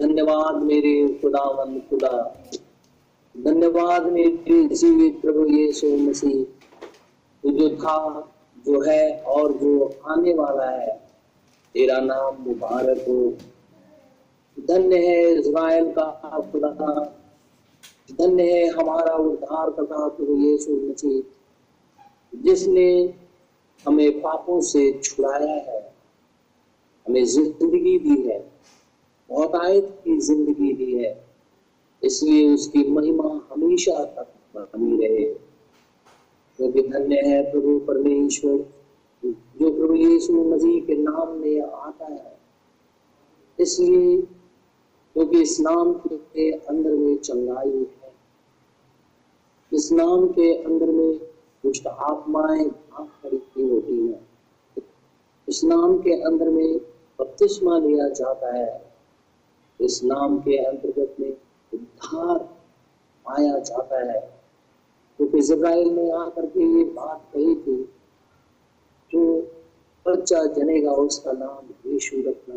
धन्यवाद मेरे खुदावन खुदा। धन्यवाद मेरे जीवित प्रभु यीशु मसीह। जो था, जो है और जो आने वाला है, तेरा नाम मुबारक हो। धन्य है इज़राइल का खुदा। धन्य है हमारा उद्धार करता प्रभु यीशु मसीह, जिसने हमें पापों से छुड़ाया है, हमें ज़िंदगी दी है। आयत की ज़िंदगी दी है। इसलिए उसकी महिमा हमेशा तक बनी रहे। क्योंकि धन्य है प्रभु परमेश्वर, जो प्रभु यीशु मसीह के नाम में आता है। इसलिए क्योंकि इस नाम के अंदर में चंगाई है, इस नाम के अंदर में दुष्ट आत्माएँ भाग खड़ी होती हैं। इस नाम के अंदर में बपतिस्मा लिया जाता है। इस नाम के अंतर्गत में उद्धार पाया जाता है। क्योंकि इज़राइल ने आकर के ये बात कही थी, जो बच्चा जनेगा उसका नाम यीशु रखना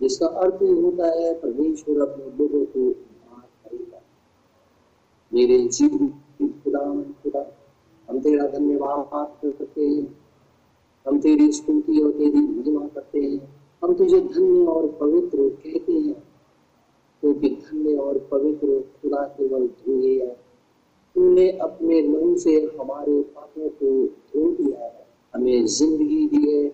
जिसका अर्थ ही होता है परमेश्वर अपने लोगों को उद्धार करेगा। मेरे जीवन खुदा खुदा, हम तेरा धन्यवाद करते हैं। हम तेरी स्तुति और तेरी महिमा करते हैं। हम तुझे धन्य और पवित्र कहते हैं, क्योंकि धन्य और पवित्र खुदा केवल तू ही। तूने अपने लहू से हमारे पापों को धो दिया है। हमें ज़िंदगी दी है,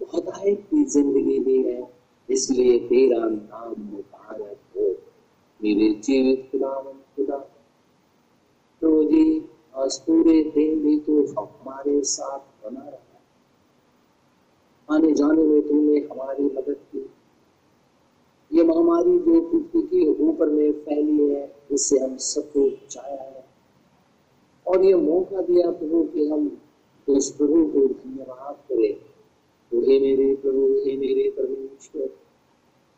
बहुत की ज़िंदगी दी है, इसलिए तेरा नाम मुबारक हो। मेरे जीवित खुदा खुदा तो जी, आज पूरे दिन भी तो हमारे साथ बना रहा। आने जाने में तुमने हमारी मदद की। ये महामारी जो पृथ्वी के ऊपर में फैली है इससे हम सबको बचाया है। और ये मौका दिया प्रभु कि हम उस प्रभु को धन्यवाद करें। तो हे मेरे प्रभु, हे मेरे परमेश्वर,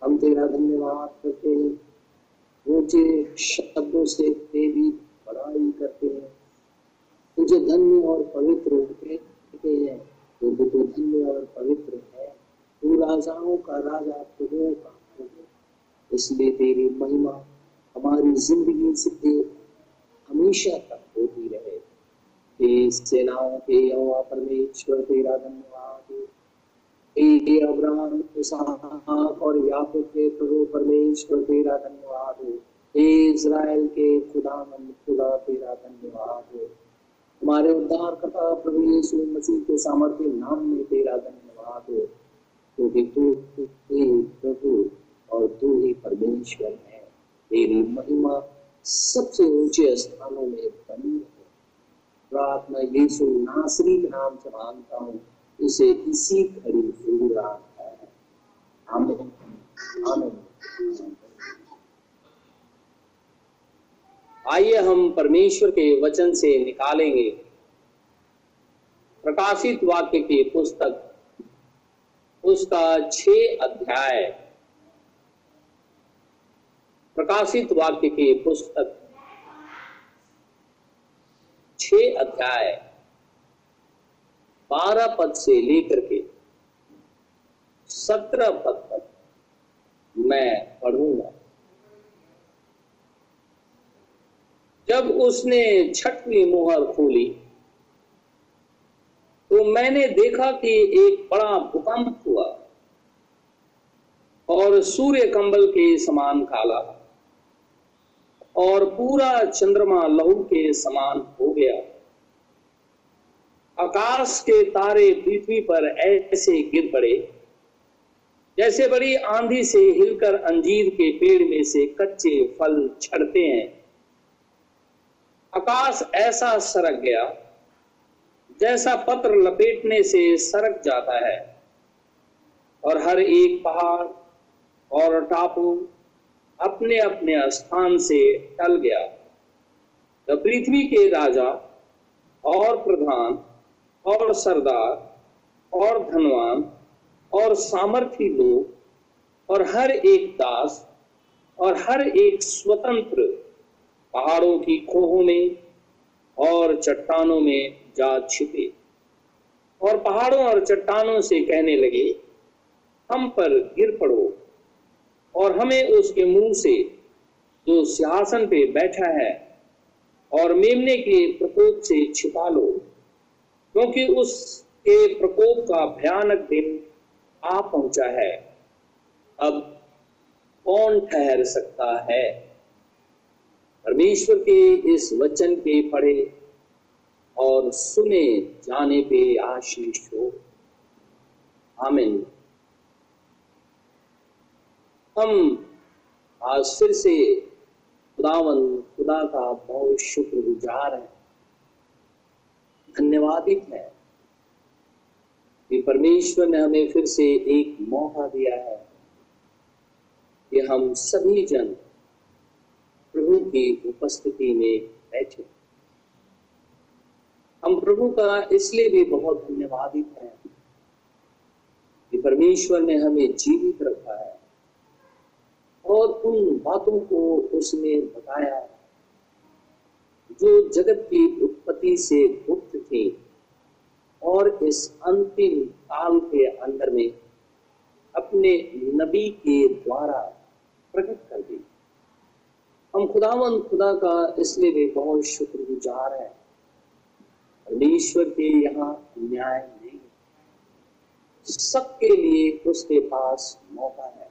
हम तेरा धन्यवाद करते हैं। ऊँचे शब्दों से तेरी बड़ाई करते हैं। तुझे धन्य और पवित्र कहते हैं। तू और पवित्र है तू राजाओं का राजा प्रभुओं का प्रभु इसलिए तेरी महिमा हमारी ज़िंदगी से हमेशा तक होती रहे हे सेनाओं के यहोवा परमेश्वर तेरा धन्यवाद हे अब्राहम इसहाक और याकूब के प्रभु परमेश्वर तेरा धन्यवाद हो हे इज़राइल के खुदा मन खुदा तेरा धन्यवाद हो। हमारे उद्धार करता प्रभु यीशु मसीह के सामर्थ्य नाम में तेरा धन्यवाद हो। क्योंकि तू ही प्रभु और तू ही परमेश्वर है। तेरी महिमा सबसे ऊँचे स्थानों में बनी है। प्रार्थना यीशु नासरी नाम से माँगता हूँ, इसे इसी घड़ी ज़रूर रहा है आमीन। आमीन। आइए हम परमेश्वर के वचन से निकालेंगे। प्रकाशित वाक्य की पुस्तक, उसका छ अध्याय। प्रकाशित वाक्य की पुस्तक छ अध्याय। बारह पद से लेकर के सत्रह पद तक मैं पढ़ूँगा। जब उसने छठवीं मुहर खोली तो मैंने देखा कि एक बड़ा भूकंप हुआ और सूर्य कंबल के समान काला और पूरा चंद्रमा लहू के समान हो गया। आकाश के तारे पृथ्वी पर ऐसे गिर पड़े, जैसे बड़ी आंधी से हिलकर अंजीर के पेड़ में से कच्चे फल छड़ते हैं। आकाश ऐसा सरक गया जैसा पत्र लपेटने से सरक जाता है। और हर एक पहाड़ और टापू अपने अपने स्थान से टल गया। तो पृथ्वी के राजा और प्रधान और सरदार और धनवान और सामर्थी लोग और हर एक दास और हर एक स्वतंत्र पहाड़ों की खोहों में और चट्टानों में जा छिपे। और पहाड़ों और चट्टानों से कहने लगे, हम पर गिर पड़ो और हमें उसके मुँह से जो सिंहासन पे बैठा है और मेमने के प्रकोप से छिपा लो, क्योंकि उसके प्रकोप का भयानक दिन आ पहुँचा है। अब कौन ठहर सकता है? परमेश्वर के इस वचन के पढ़े और सुने, जाने पे आशीष हो। आमिन। हम आज फिर से खुदावन, खुदा का बहुत शुक्रगुजार है। धन्यवादित है कि परमेश्वर ने हमें फिर से एक मौका दिया है कि हम सभी जन की उपस्थिति में बैठे। हम प्रभु का इसलिए भी बहुत धन्यवादित हैं कि परमेश्वर ने हमें जीवित रखा है और उन बातों को उसने बताया। जो जगत की उत्पत्ति से गुप्त थी और इस अंतिम काल के अंदर में अपने नबी के द्वारा प्रकट कर दी। हम खुदावन खुदा का इसलिए भी बहुत शुक्रगुजार है। परमेश्वर के यहाँ न्याय नहीं सबके लिए उसके पास मौका है।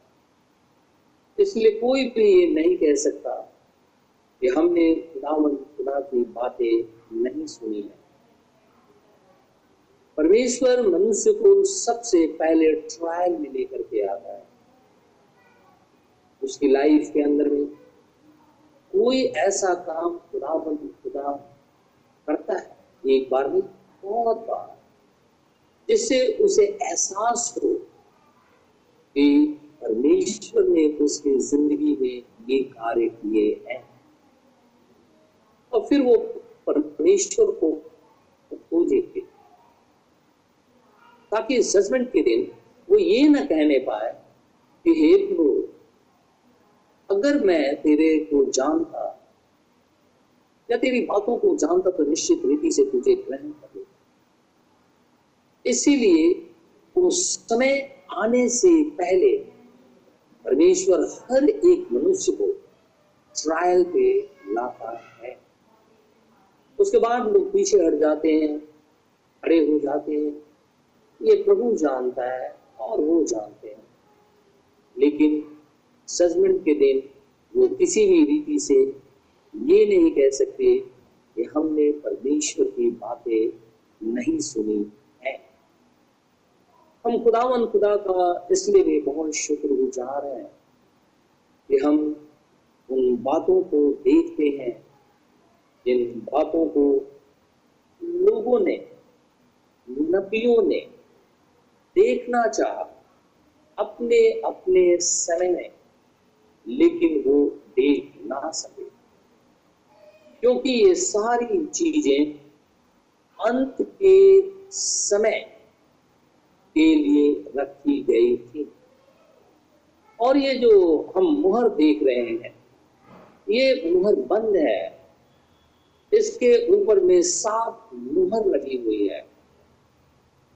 इसलिए कोई भी ये नहीं कह सकता कि हमने खुदावन खुदा की बातें नहीं सुनी है। परमेश्वर मनुष्य को सबसे पहले ट्रायल में लेकर के आता है। उसकी लाइफ के अंदर में कोई ऐसा काम खुदा खुदा करता है? एक बार में बहुत बार। जिससे उसे एहसास हो कि परमेश्वर ने उसकी ज़िंदगी में ये कार्य किए हैं। और फिर वो परमेश्वर को खोजेंगे ताकि जजमेंट के दिन वो ये ना कहने पाए कि, हे प्रभु अगर मैं तेरे को जानता या तेरी बातों को जानता तो निश्चित रीति से तुझे ग्रहण कर इसीलिए उस समय आने से पहले परमेश्वर हर एक मनुष्य को ट्रायल पे लाता है। उसके बाद लोग पीछे हट जाते हैं, खड़े हो जाते हैं। ये प्रभु जानता है और वो जानते हैं। लेकिन सजमेंट के दिन वो किसी भी रीति से ये नहीं कह सकते कि हमने परमेश्वर की बातें नहीं सुनी है। हम खुदावन खुदा का इसलिए भी बहुत शुक्रगुजार हैं कि हम उन बातों को देखते हैं, जिन बातों को लोगों ने, नबियों ने देखना चाह अपने अपने समय में लेकिन वो देख ना सके। क्योंकि ये सारी चीज़ें अंत के समय के लिए रखी गई थी। और ये जो हम मुहर देख रहे हैं, ये मुहर बंद है। इसके ऊपर में सात मुहर लगी हुई है।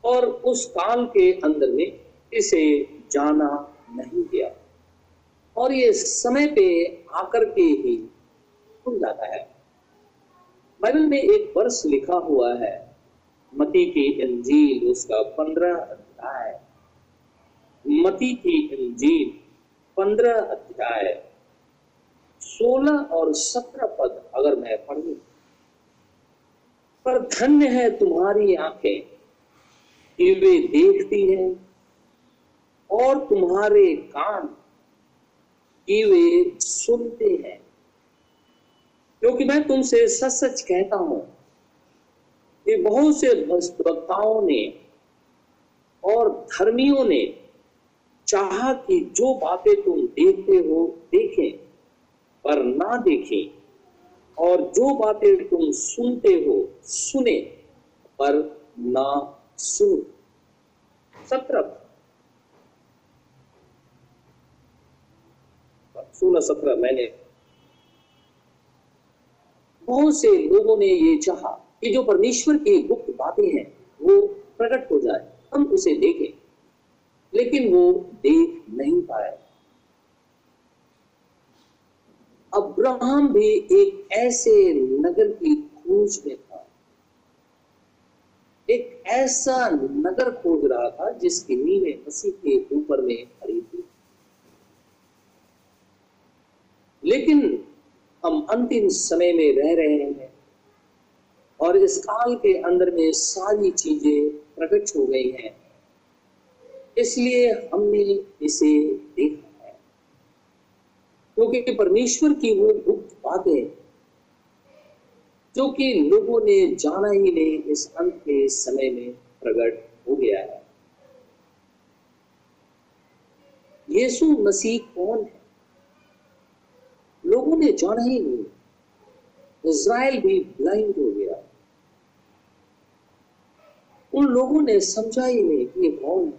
और उस काल के अंदर में इसे जाना नहीं दिया और ये समय पे आकर के ही खुल जाता है। बाइबल में एक वर्ष लिखा हुआ है मती की इंजील, उसका पंद्रह अध्याय। मती की इंजील, पंद्रह अध्याय। सोलह और सत्रह पद अगर मैं पढ़ू, पर धन्य है तुम्हारी आँखें, कि वे देखती हैं और तुम्हारे कान कि वे सुनते हैं। क्योंकि मैं तुमसे सच सच कहता हूँ कि बहुत से वक्ताओं ने और धर्मियों ने चाहा कि जो बातें तुम देखते हो, देखें, पर ना देखें, और जो बातें तुम सुनते हो, सुने, पर ना सुन। सत्रह सोलह सत्रह मैंने बहुत से लोगों ने ये चाहा कि जो परमेश्वर की गुप्त बातें हैं, वो प्रकट हो जाए, हम उसे देखें। लेकिन वो देख नहीं पाए। अब्राहम भी एक ऐसे नगर की खोज में था। एक ऐसा नगर खोज रहा था जिसकी नींवें मसीह के ऊपर में खड़ी थी लेकिन हम अंतिम समय में रह रहे हैं और इस काल के अंदर में सारी चीज़ें प्रकट हो गई हैं। इसलिए हमने इसे देखा है। क्योंकि तो परमेश्वर की वो गुप्त बातें, जो कि लोगों ने जाना ही नहीं, इस अंत के समय में प्रकट हो गया है। यीशु मसीह कौन है? लोगों ने जाना ही नहीं। इज़राइल भी ब्लाइंड हो गया। उन लोगों ने समझा ही नहीं कि ये कौन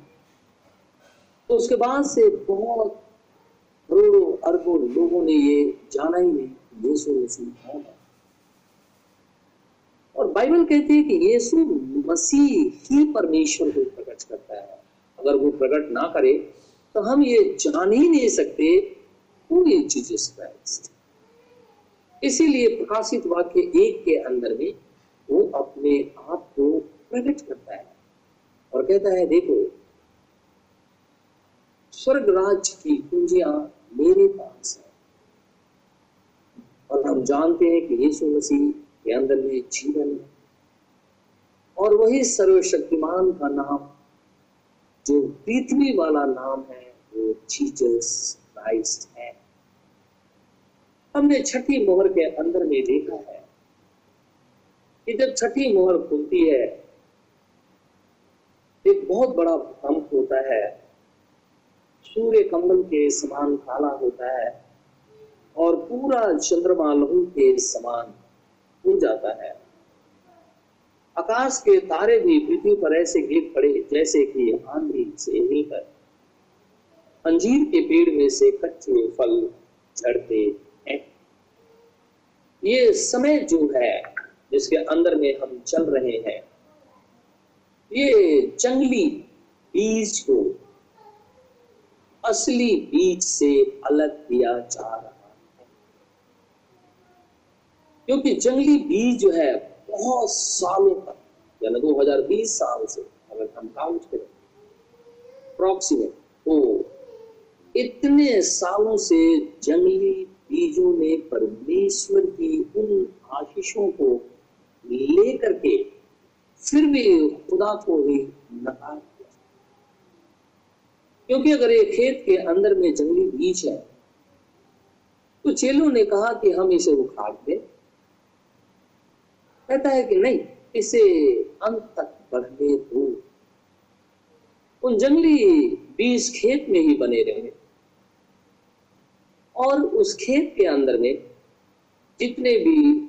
तो उसके बाद से बहुत करोड़ों अरबों लोगों ने ये जाना ही नहीं यीशु मसीह कौन है। और बाइबल कहती है कि यीशु मसीह ही परमेश्वर को प्रकट करता है। अगर वो प्रकट ना करे तो हम ये जान ही नहीं सकते हु इज़ जीसस इसीलिए प्रकाशित वाक्य एक के अंदर में वो अपने आप को प्रकट करता है और कहता है, देखो स्वर्ग राज की कुंजियाँ मेरे पास है। और हम जानते हैं कि यीशु मसीह के अंदर में जीवन है। और वही सर्वशक्तिमान का नाम, जो पृथ्वी वाला नाम है, वो जीसस क्राइस्ट है। हमने छठी मोहर के अंदर में देखा है कि जब छठी मोहर खुलती है, एक बहुत बड़ा भूकंप होता है। सूर्य कमल के समान काला होता है और पूरा चंद्रमा लहू के समान हो जाता है। आकाश के तारे भी पृथ्वी पर ऐसे गिर पड़े जैसे कि आंधी से हिलकर। अंजीर के पेड़ में से कच्चे फल झड़ते हैं। ये समय जो है, जिसके अंदर में हम चल रहे हैं, ये जंगली बीज को असली बीज से अलग किया जा रहा है। क्योंकि जंगली बीज जो है, बहुत सालों तक, यानी 2020 साल से, अगर हम काउंट करें अप्रोक्सीमेट तो इतने सालों से जंगली बीजों ने परमेश्वर की उन आशीषों को लेकर के फिर भी खुदा को ही नकार दिया। क्योंकि अगर एक खेत के अंदर में जंगली बीज है तो चेलों ने कहा कि हम इसे उखाड़ दें। कहता है कि नहीं, इसे अंत तक बढ़ने दो। उन जंगली बीज खेत में ही बने रहे। और उस खेत के अंदर में जितने भी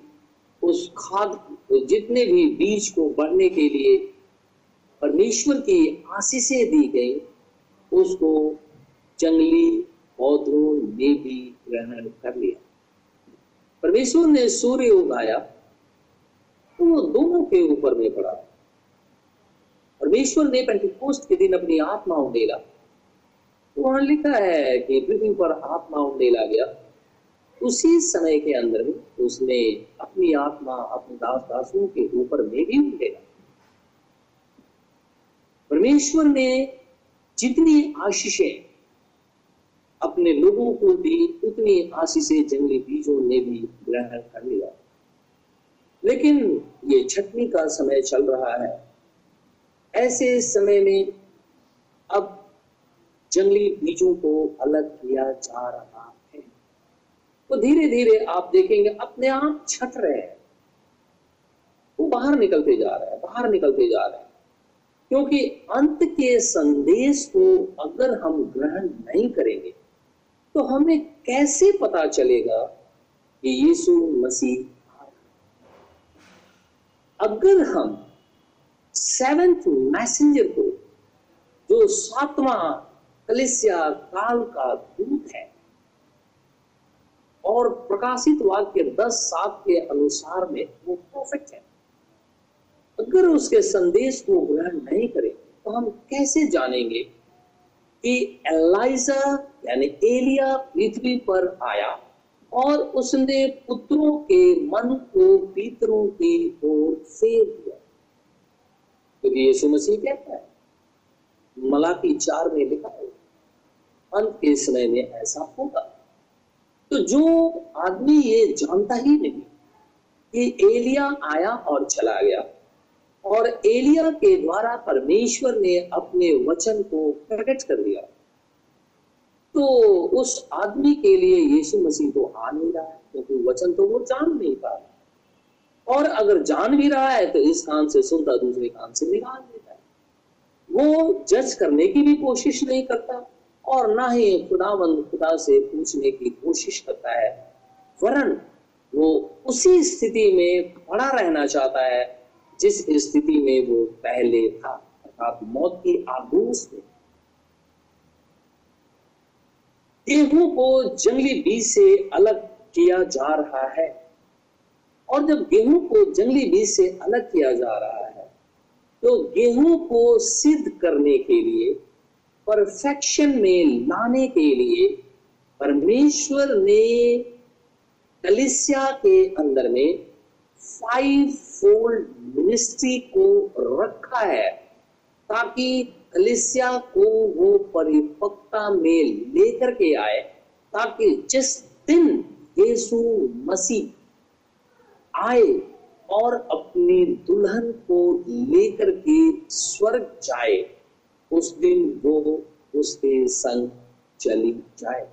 उस खाद, जितने भी बीज को बढ़ने के लिए परमेश्वर की आशीषें दी गई, उसको जंगली पौधों ने भी ग्रहण कर लिया। परमेश्वर ने सूर्य उगाया तो वो दोनों के ऊपर में पड़ा। परमेश्वर ने पेंटिकोस्ट के दिन अपनी आत्मा उड़ेला वहाँ लिखा है कि पृथ्वी पर आत्मा उड़ेला गया उसी समय के अंदर में उसने अपनी आत्मा अपने दास दासों के ऊपर में भी उड़ेला परमेश्वर ने जितनी आशीषें अपने लोगों को दी, उतनी आशीषें जंगली बीजों ने भी ग्रहण कर लिया। लेकिन ये छटनी का समय चल रहा है। ऐसे समय में अब जंगली बीजों को अलग किया जा रहा है। तो धीरे धीरे आप देखेंगे, अपने आप छट रहे हैं। वो बाहर निकलते जा रहे हैं, बाहर निकलते जा रहे हैं। क्योंकि अंत के संदेश को अगर हम ग्रहण नहीं करेंगे तो हमें कैसे पता चलेगा कि यीशु मसीह अगर हम सेवेंथ मैसेंजर को, जो सातवां कलिसिया काल का दूत है। और प्रकाशित वाक्य दस सात के अनुसार में वो परफेक्ट है। अगर उसके संदेश को ग्रहण नहीं करें तो हम कैसे जानेंगे कि एलाइजा यानी एलिया पृथ्वी पर आया और उसने पुत्रों के मन को पितरों की ओर फेर दिया। क्योंकि तो यीशु मसीह कहता है मलाकी चार में लिखा है अंत के समय में ऐसा होगा। तो जो आदमी ये जानता ही नहीं कि एलिया आया और चला गया और एलिया के द्वारा परमेश्वर ने अपने वचन को प्रकट कर दिया तो उस आदमी के लिए यीशु मसीह तो आ नहीं रहा है, क्योंकि वचन तो वो जान नहीं पा रहा और अगर जान भी रहा है तो इस कान से सुनता, दूसरे कान से निकाल देता है। वो जज करने की भी कोशिश नहीं करता। और ना ही खुदावंद खुदा से पूछने की कोशिश करता है, वरन वो उसी स्थिति में पड़ा रहना चाहता है, जिस स्थिति में वो पहले था, अर्थात मौत की आगोश में। गेहूँ को जंगली बीज से अलग किया जा रहा है, और जब गेहूँ को जंगली बीज से अलग किया जा रहा है तो गेहूँ को सिद्ध करने के लिए परफेक्शन में लाने के लिए परमेश्वर ने कलिसिया के अंदर में फाइव फोल्ड मिनिस्ट्री को रखा है ताकि कलिसिया को वो परिपक्वता में लेकर के आए ताकि जिस दिन यीशु मसीह आए और अपनी दुल्हन को लेकर के स्वर्ग जाए उस दिन वो उसके संग चली जाए।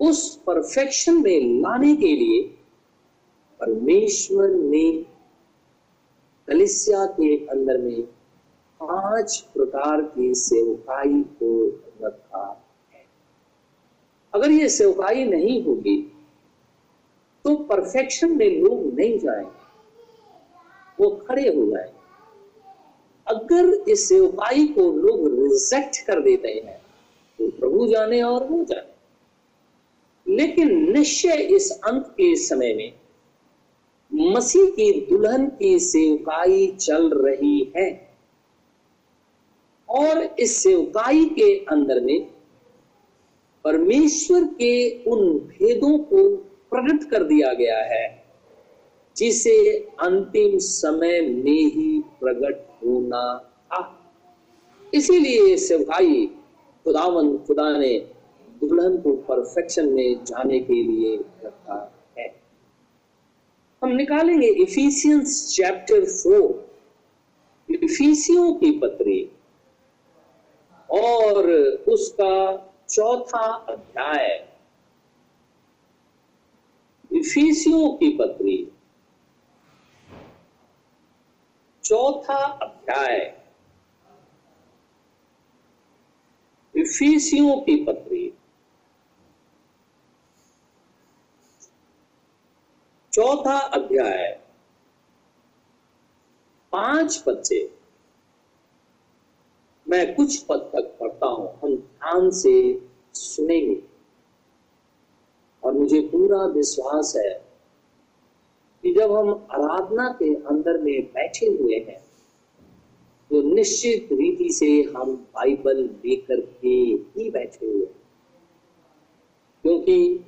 उस परफेक्शन में लाने के लिए परमेश्वर ने कलिसिया के अंदर में पाँच प्रकार की सेवकाई को रखा है। अगर ये सेवकाई नहीं होगी तो परफेक्शन में लोग नहीं जाएँगे। वो खड़े हो जाएँगे। अगर इस सेवकाई को लोग रिजेक्ट कर देते हैं तो प्रभु जाने और वो जाने। लेकिन निश्चय इस अंत के समय में मसीह की दुल्हन की सेवकाई चल रही है। और इस सेवकाई के अंदर में परमेश्वर के उन भेदों को प्रकट कर दिया गया है। जिसे अंतिम समय में ही प्रकट होना था। इसीलिए सेवकाई खुदावन, खुदा ने दुल्हन को परफेक्शन में जाने के लिए रखा है। हम निकालेंगे इफिसियंस चैप्टर फोर इफिसियों की पत्री और उसका चौथा अध्याय। इफिसियों की पत्री। चौथा अध्याय। इफिसियों की पत्री। चौथा अध्याय। पाँच बच्चे। मैं कुछ पद तक पढ़ता हूँ, हम ध्यान से सुनेंगे। और मुझे पूरा विश्वास है कि जब हम आराधना के अंदर में बैठे हुए हैं तो निश्चित रीति से हम बाइबल लेकर के ही बैठे हुए हैं। क्योंकि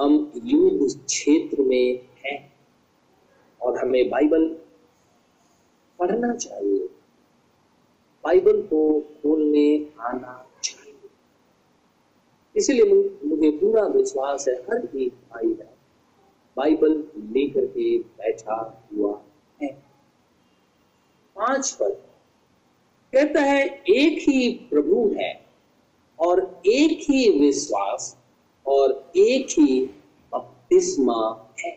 हम युद्ध क्षेत्र में हैं और हमें बाइबल पढ़ना चाहिए। बाइबल को खोलने आना चाहिए। इसलिए मुझे पूरा विश्वास है, हर एक भाई है बाइबल लेकर के बैठा हुआ है। पाँच पद। कहता है, एक ही प्रभु है और एक ही विश्वास और एक ही बपतिस्मा है।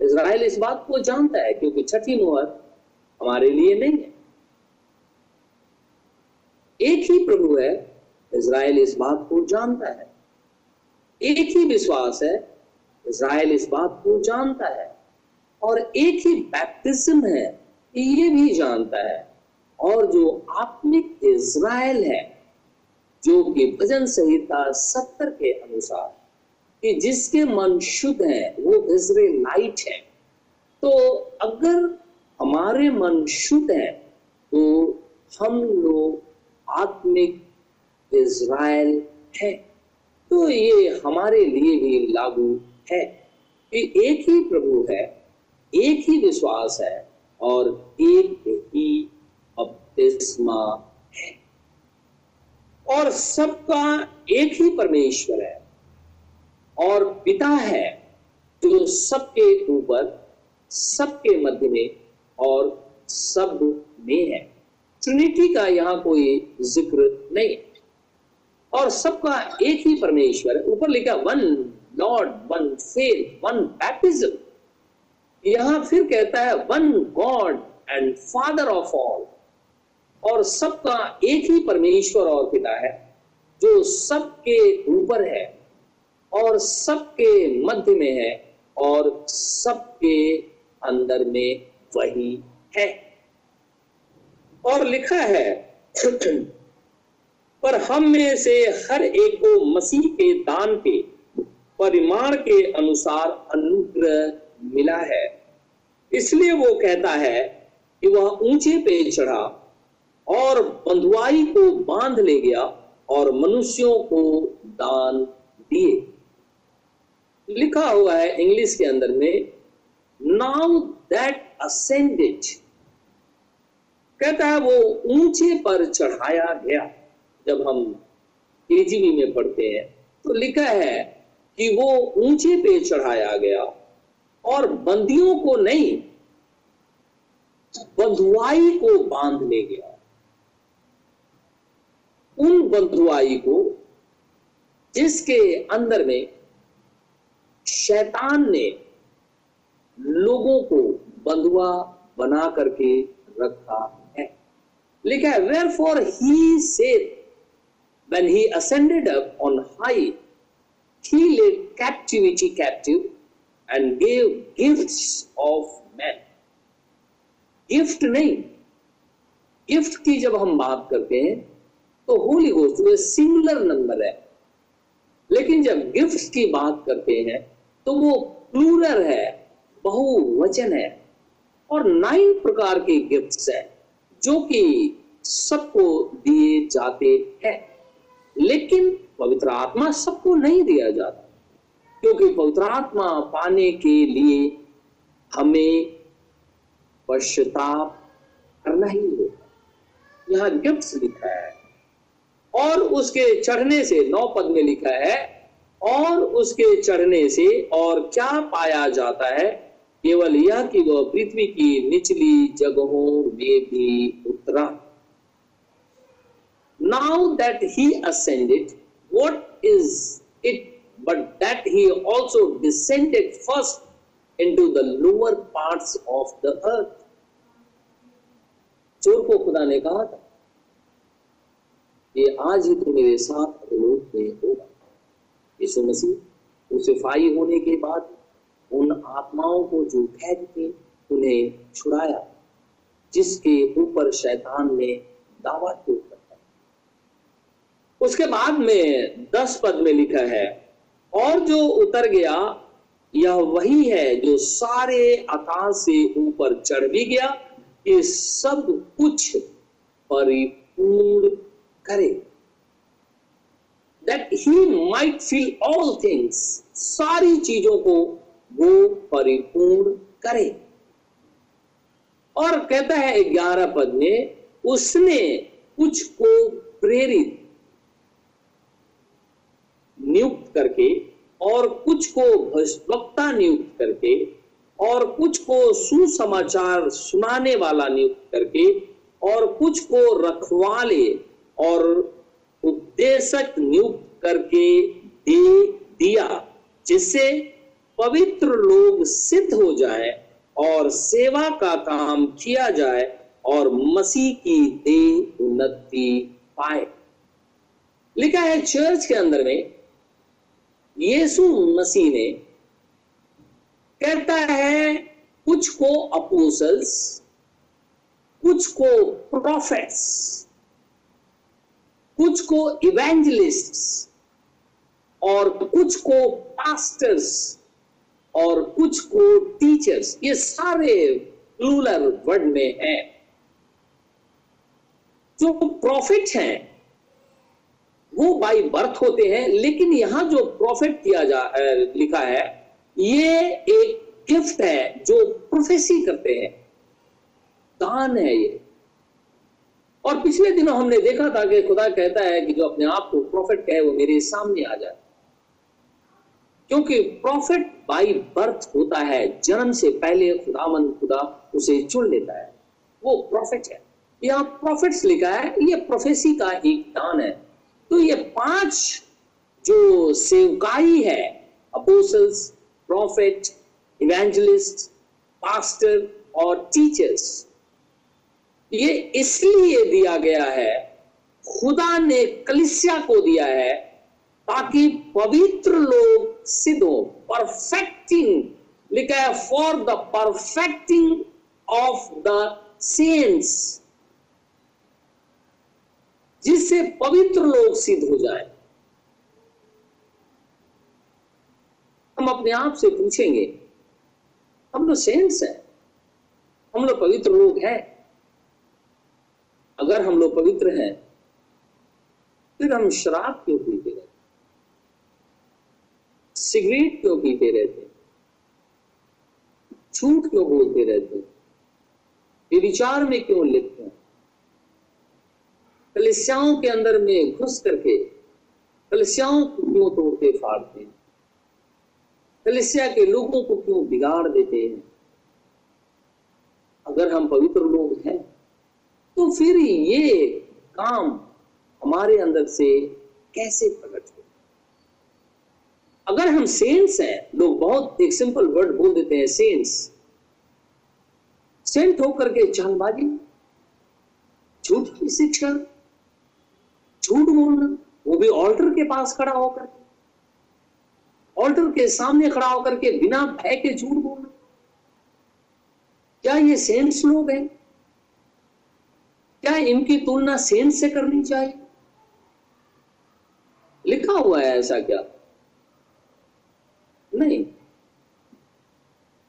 इसराइल इस बात को जानता है क्योंकि छठी मुहर हमारे लिए नहीं है। एक ही प्रभु है, इज़राइल इस बात को जानता है। एक ही विश्वास है इज़राइल इस बात को जानता है और एक ही बैप्टिज्म है ये भी जानता है। और जो आत्मिक इज़राइल है, जो कि भजन संहिता सत्तर के अनुसार, कि जिसके मन शुद्ध है, वो इजराइलाइट है। तो अगर हमारे मन शुद्ध है तो हम लोग आत्मिक इज़राइल है। तो ये हमारे लिए भी लागू है। कि एक ही प्रभु है, एक ही विश्वास है और एक ही बपतिस्मा है। और सबका एक ही परमेश्वर है और पिता है जो सबके ऊपर, सबके मध्य में और सब में है। ट्रिनिटी का यहाँ कोई ज़िक्र नहीं। और सबका एक ही परमेश्वर, ऊपर लिखा one Lord one faith one baptism यहाँ फिर कहता है one God and father of all और सबका एक ही परमेश्वर और पिता है, जो सबके ऊपर है और सबके मध्य में है और सबके अंदर में वही है। और लिखा है, पर हम में से हर एक को मसीह के दान के परिमाण के अनुसार अनुग्रह मिला है। इसलिए वो कहता है कि वह ऊँचे पे चढ़ा और बंधुआई को बाँध ले गया और मनुष्यों को दान दिए। लिखा हुआ है इंग्लिश के अंदर में नाउ दैट असेंडेड कहता है वो ऊँचे पर चढ़ाया गया। जब हम केजीबी में पढ़ते हैं तो लिखा है कि वो ऊँचे पे चढ़ाया गया और बंदियों को नहीं, बंधुआई को बाँध ले गया। उन बंधुआई को जिसके अंदर में शैतान ने लोगों को बंधुआ बना करके रखा है। लिखा है वेर फॉर ही से when he ascended up on high he led captivity captive and gave gifts of men. Gift नहीं। गिफ्ट की जब हम बात करते हैं तो होली गोस्ट वो सिंगुलर नंबर है। लेकिन जब गिफ्ट की बात करते हैं तो वो प्लूरल है, बहुवचन है। और नाइन प्रकार के गिफ्ट्स है, जो कि सबको दिए जाते हैं। लेकिन पवित्र आत्मा सबको नहीं दिया जाता। क्योंकि पवित्र आत्मा पाने के लिए हमें पश्चाताप करना ही होगा। यहाँ गिफ्ट्स लिखा है और उसके चढ़ने से, नौ पद में लिखा है, और उसके चढ़ने से और क्या पाया जाता है? केवल यह कि वह पृथ्वी की निचली जगहों में भी उतरा। Now that he ascended, what is it but that he also descended first into the lower parts of the earth? चोर को खुदा ने कहा था ये आज ही तो मेरे साथ अधलोक में होगा यीशु मसीह सिफाई होने के बाद उन आत्माओं को जो कैद थे उन्हें छुड़ाया जिसके ऊपर शैतान ने दावा किया उसके बाद में दस पद में लिखा है, और जो उतर गया, यह वही है जो सारे आकाश से ऊपर चढ़ भी गया, ये सब कुछ परिपूर्ण करे। That he might feel all things सारी चीज़ों को वो परिपूर्ण करे। और कहता है ग्यारह पद में, उसने कुछ को प्रेरित नियुक्त करके और कुछ को वक्ता नियुक्त करके और कुछ को सुसमाचार सुनाने वाला नियुक्त करके और कुछ को रखवाले और उपदेशक नियुक्त करके दे दिया, जिससे पवित्र लोग सिद्ध हो जाए और सेवा का काम किया जाए और मसीह की दे उन्नति पाए। लिखा है, चर्च के अंदर में यीशु मसीह ने कहता है, कुछ को अपोसल्स कुछ को प्रोफेट्स कुछ को इवेंजलिस्ट और कुछ को पास्टर्स और कुछ को टीचर्स ये सारे प्लूरल वर्ड में है। जो प्रॉफिट हैं वो बाई बर्थ होते हैं, लेकिन यहाँ जो प्रॉफिट किया जा लिखा है, ये एक गिफ्ट है जो प्रोफेसी करते हैं। दान है ये। और पिछले दिनों हमने देखा था कि खुदा कहता है कि जो अपने आप को प्रॉफिट कहे, वो मेरे सामने आ जाए। क्योंकि प्रॉफिट बाई बर्थ होता है, जन्म से पहले खुदावन खुदा उसे चुन लेता है। वो प्रॉफिट है। यहाँ प्रॉफिट्स लिखा है, ये प्रोफेसी का एक दान है। पाँच जो सेवकाई है अपोसल्स प्रॉफिट इवेंजलिस्ट पास्टर और टीचर्स ये इसलिए दिया गया है, खुदा ने कलिसिया को दिया है ताकि पवित्र लोग सिद्ध हो परफेक्टिंग लिखा है for the perfecting of the saints जिससे पवित्र लोग सिद्ध हो जाए। हम अपने आप से पूछेंगे। हम लोग सेंस है। हम लोग पवित्र लोग हैं। अगर हम लोग पवित्र हैं, फिर हम शराब क्यों पीते रहते सिगरेट क्यों पीते रहते झूठ क्यों बोलते रहते ये विचार में क्यों लिखते हैं? कलिसियाओं के अंदर में घुस करके कलिसियाओं को क्यों तोड़ते फाड़ते हैं? कलिसिया के लोगों को क्यों बिगाड़ देते हैं? अगर हम पवित्र लोग हैं तो फिर ये काम हमारे अंदर से कैसे प्रकट हो अगर हम सेंट्स हैं, लोग बहुत एक सिंपल वर्ड बोल देते हैं सेंट्स सेंट होकर के चांदबाजी झूठ की शिक्षा, झूठ बोलना, वो भी ऑल्टर के पास खड़ा होकर. ऑल्टर के सामने खड़ा होकर के बिना भय के झूठ बोलना क्या ये सेंट्स लोग हैं? क्या इनकी तुलना सेंस से करनी चाहिए? लिखा हुआ है ऐसा क्या? नहीं।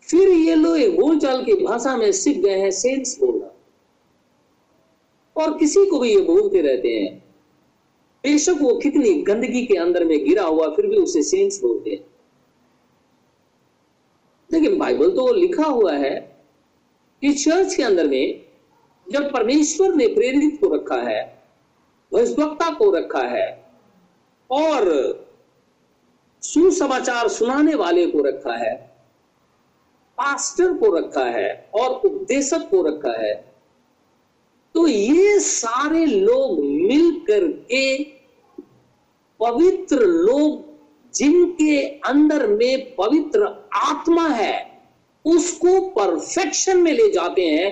फिर ये लोग बोलचाल की भाषा में सीख गए हैं, सेंस बोलना। और किसी को भी ये बोलते रहते हैं। बेशक वो कितनी गंदगी के अंदर में गिरा हुआ, फिर भी उसे सेंस बोलते हैं। लेकिन बाइबल तो लिखा हुआ है कि चर्च के अंदर में जब परमेश्वर ने प्रेरित को रखा है भविष्यवक्ता को रखा है, और सुसमाचार सुनाने वाले को रखा है, पास्टर को रखा है, और उपदेशक को रखा है तो ये सारे लोग मिलकर के पवित्र लोग जिनके अंदर में पवित्र आत्मा है, उसको परफेक्शन में ले जाते हैं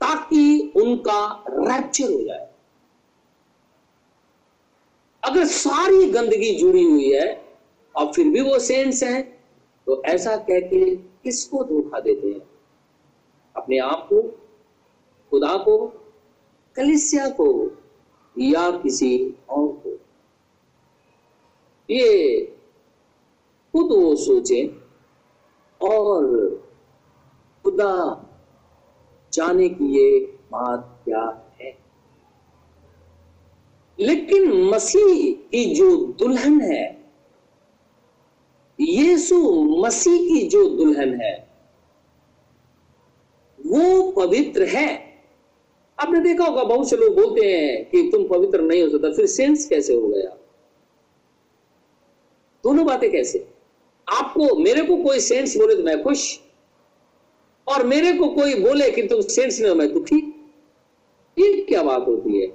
ताकि उनका रैप्चर हो जाए। अगर सारी गंदगी जुड़ी हुई है और फिर भी वो सेंट्स हैं तो ऐसा कह के किसको धोखा देते हैं? अपने आप को, खुदा को, कलिसिया को, या किसी और को? ये खुद वो सोचे और खुदा जाने की ये बात क्या है। लेकिन मसीह की जो दुल्हन है, यीशु मसीह की जो दुल्हन है, वो पवित्र है। आपने देखा होगा, बहुत से लोग बोलते हैं कि तुम पवित्र नहीं हो सकता, फिर सेंस कैसे हो गया? दोनों बातें कैसे? आपको, मेरे को कोई सेंस बोले तो मैं खुश, और मेरे को कोई बोले कि तुम सेंस में मैं दुखी। ये क्या बात होती है?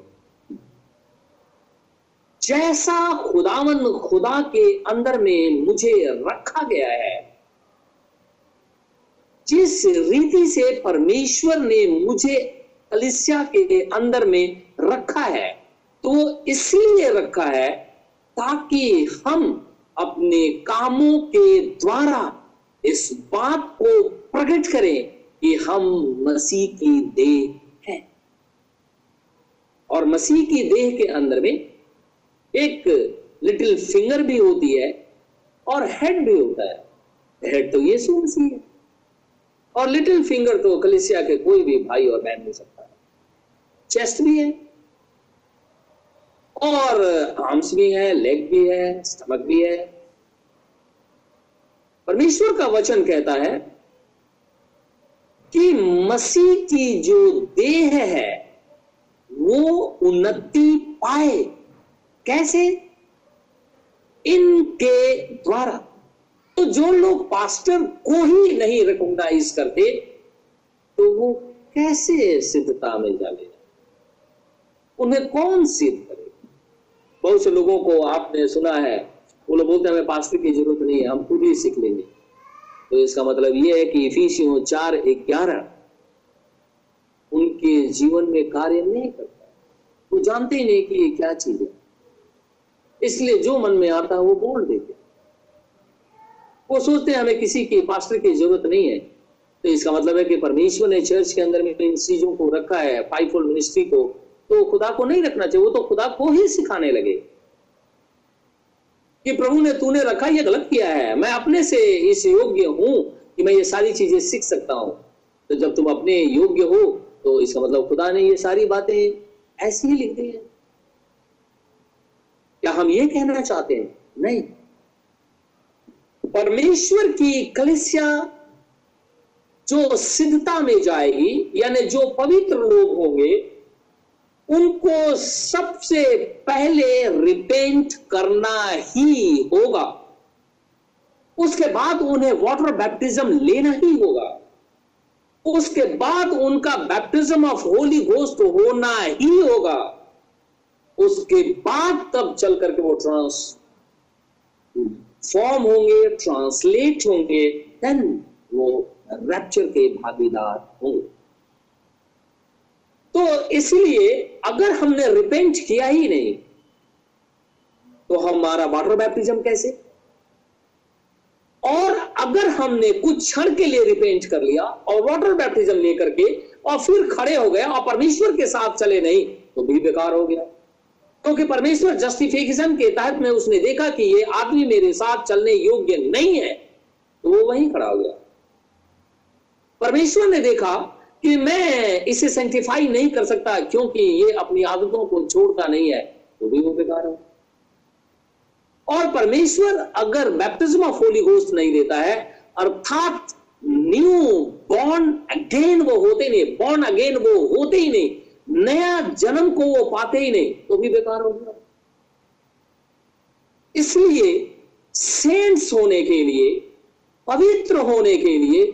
जैसा खुदावन खुदा के अंदर में मुझे रखा गया है, जिस रीति से परमेश्वर ने मुझे कलिसिया के अंदर में रखा है तो इसलिए रखा है ताकि हम अपने कामों के द्वारा इस बात को प्रकट करें कि हम मसीह की देह हैं। और मसीह की देह के अंदर में एक लिटिल फिंगर भी होती है और हेड भी होता है। हेड तो यीशु मसीह है। और लिटिल फिंगर तो कलिसिया के कोई भी भाई और बहन नहीं सकता है। चेस्ट भी है। और आर्म्स भी है लेग भी है स्टमक भी है। परमेश्वर का वचन कहता है कि मसीह की जो देह है, वो उन्नति पाए। कैसे? इनके द्वारा। तो जो लोग पास्टर को ही नहीं रिकॉग्नाइज करते तो वो कैसे सिद्धता में जाने उन्हें कौन सिद्ध करे? बहुत से लोगों को आपने सुना है। वो लोग बोलते हैं, हमें पास्टर की ज़रूरत नहीं है, हम खुद ही सीख लेंगे। तो इसका मतलब यह है कि इफिसियों चार ग्यारह, उनके जीवन में कार्य नहीं करता। वो जानते ही नहीं कि ये क्या चीज़ है। इसलिए जो मन में आता है, वो बोल देते वो सोचते हैं, हमें किसी की पास्टर की ज़रूरत नहीं है। तो इसका मतलब है कि परमेश्वर ने चर्च के अंदर में इन चीज़ों को रखा है फाइव मिनिस्ट्री को। तो खुदा को नहीं रखना चाहिए, वो तो खुदा को ही सिखाने लगे। कि प्रभु ने, तूने रखा, ये गलत किया है। मैं अपने से इस योग्य हूँ कि मैं ये सारी चीज़ें सीख सकता हूँ। तो जब तुम अपने योग्य हो तो इसका मतलब खुदा ने ये सारी बातें ऐसी ही लिख दी है। क्या हम ये कहना चाहते हैं? नहीं। परमेश्वर की कलिसिया जो सिद्धता में जाएगी, यानी जो पवित्र लोग होंगे उनको सबसे पहले रिपेंट करना ही होगा। उसके बाद उन्हें वाटर बैप्टिज्म लेना ही होगा। उसके बाद उनका बैप्टिज्म ऑफ़ होली घोस्ट होना ही होगा। उसके बाद तब चल करके वो ट्रांस फॉर्म होंगे ट्रांसलेट होंगे देन वो रैप्चर के भागीदार होंगे। तो इसलिए अगर हमने रिपेंट किया ही नहीं तो हमारा वाटर बैप्टिज्म कैसे? और अगर हमने कुछ क्षण के लिए रिपेंट कर लिया और वाटर बैप्टिज्म लेकर के और फिर खड़े हो गए और परमेश्वर के साथ चले नहीं तो भी बेकार हो गया। क्योंकि परमेश्वर जस्टिफिकेशन के तहत में उसने देखा कि ये आदमी मेरे साथ चलने योग्य नहीं है तो वो वहीं खड़ा हो गया। परमेश्वर ने देखा कि मैं इसे सेंटिफाई नहीं कर सकता, क्योंकि ये अपनी आदतों को छोड़ता नहीं है तो भी वो बेकार है। और परमेश्वर अगर बैप्टिज्म ऑफ़ होली घोस्ट नहीं देता है, अर्थात न्यू बॉर्न अगेन वो होते नहीं बॉर्न अगेन वो होते ही नहीं, नया जन्म को वो पाते ही नहीं तो भी बेकार हो गया। इसलिए सेंट्स होने के लिए, पवित्र होने के लिए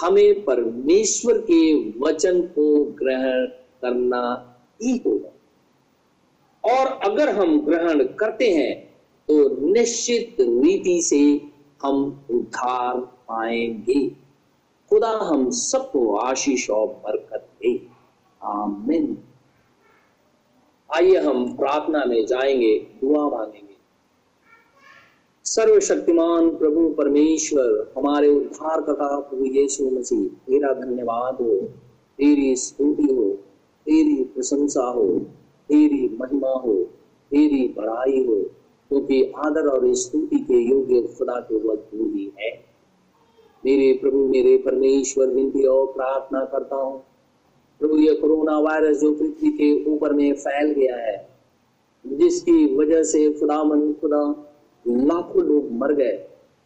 हमें परमेश्वर के वचन को ग्रहण करना ही होगा। और अगर हम ग्रहण करते हैं तो निश्चित रीति से हम उद्धार पाएँगे। खुदा हम सबको आशीष और बरकत दे। आमीन। आइए हम प्रार्थना में जाएँगे, दुआ मांगेंगे। सर्वशक्तिमान प्रभु परमेश्वर, हमारे उद्धार का प्रभु यीशु मसीह, तेरा धन्यवाद हो। तेरी स्तुति हो, तेरी प्रशंसा हो, तेरी महिमा हो, तेरी बड़ाई हो, क्योंकि तो आदर और स्तुति के योग्य खुदा के वक्त ही है। मेरे प्रभु, मेरे परमेश्वर, विनती और प्रार्थना करता हूँ। प्रभु ये कोरोना वायरस जो पृथ्वी के ऊपर में फैल गया है, जिसकी वजह से खुदा मन खुदा लाखों लोग मर गए,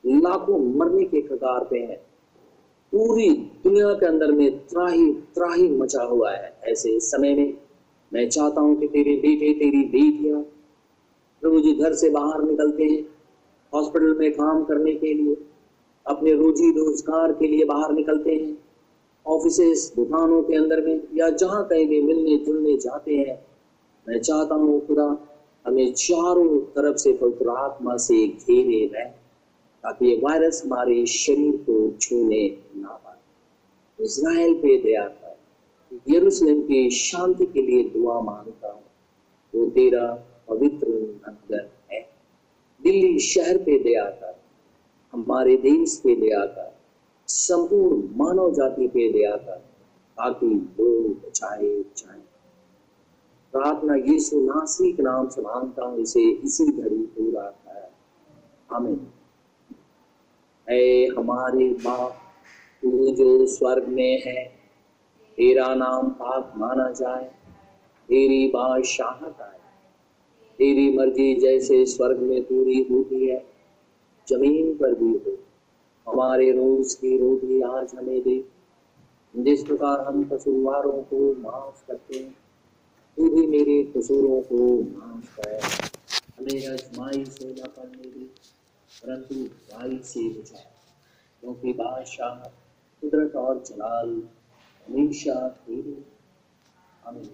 लाखों मरने के कगार पे हैं। पूरी दुनिया के अंदर में त्राही त्राही मचा हुआ है ऐसे समय में। मैं चाहता हूँ कि तेरे बेटे तेरी बेटियाँ प्रभु जी घर से बाहर निकलते हैं, हॉस्पिटल में काम करने के लिए, अपने रोजी रोज़गार के लिए बाहर निकलते हैं ऑफ़िस दुकानों के अंदर में, या जहाँ कहीं भी मिलने जुलने जाते हैं। मैं चाहता हूँ खुदा हमें चारों तरफ़ से पवित्र आत्मा से घेरे रहे, ताकि ये वायरस हमारे शरीर को छूने ना पाए। इसराइल पे दया कर, यरूशलेम की शांति के लिए दुआ माँगता हूँ। वो तेरा पवित्र नगर है। दिल्ली शहर पे दया कर, हमारे देश पे दया कर, संपूर्ण मानव जाति पे दया कर, ताकि लोग बचाए जाए। प्रार्थना यीशु नासरी के नाम से माँगता हूँ, इसे इसी घड़ी पूरा है। हमें ऐ हमारे बाप, तू जो स्वर्ग में है, तेरा नाम पाक माना जाए, तेरी बादशाहत आए। तेरी मर्ज़ी जैसे स्वर्ग में पूरी होती है, ज़मीन पर भी हो। हमारे रोज की रोटी आज हमें दे। जिस प्रकार हम कसूरवारों को माफ़ करते हैं तू भी मेरे कसूरों को माफ़ कर हमें आजमाई से न करने मेरी परंतु बुराई से बचा। क्योंकि बादशाह, कुदरत और जलाल हमेशा तेरे आमीन।